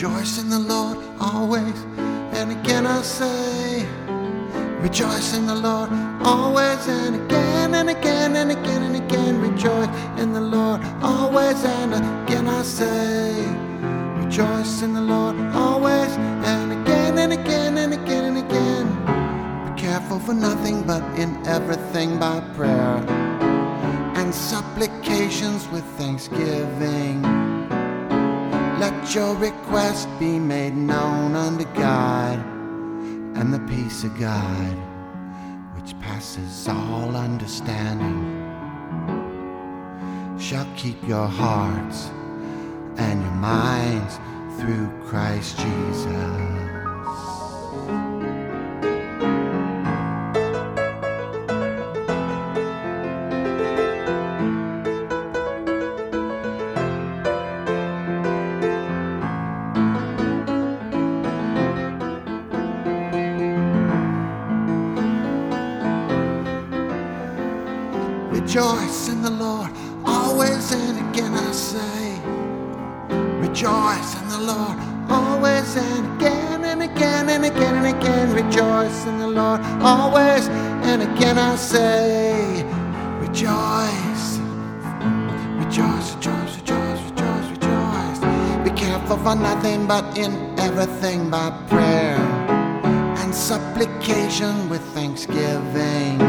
Rejoice in the Lord always. And again I say, Rejoice in the Lord always and again and again and again and again. Rejoice in the Lord always and again I say, Rejoice in the Lord always and again and again and again and again. Be careful for nothing but in everything by prayer and supplications with thanksgiving. Your request be made known unto God, and the peace of God, which passes all understanding, shall keep your hearts and your minds through Christ Jesus. Rejoice in the Lord, always and again I say. Rejoice in the Lord, always and again and again and again and again. Rejoice in the Lord, always and again I say. Rejoice, rejoice, rejoice, rejoice, rejoice, rejoice. Be careful for nothing but in everything by prayer and supplication with thanksgiving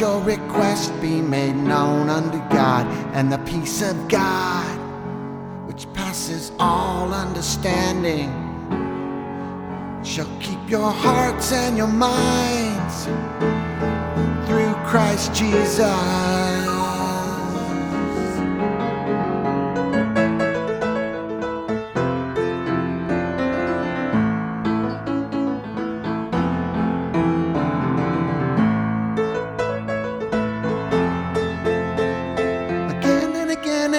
your request be made known unto God, and the peace of God, which passes all understanding, shall keep your hearts and your minds through Christ Jesus.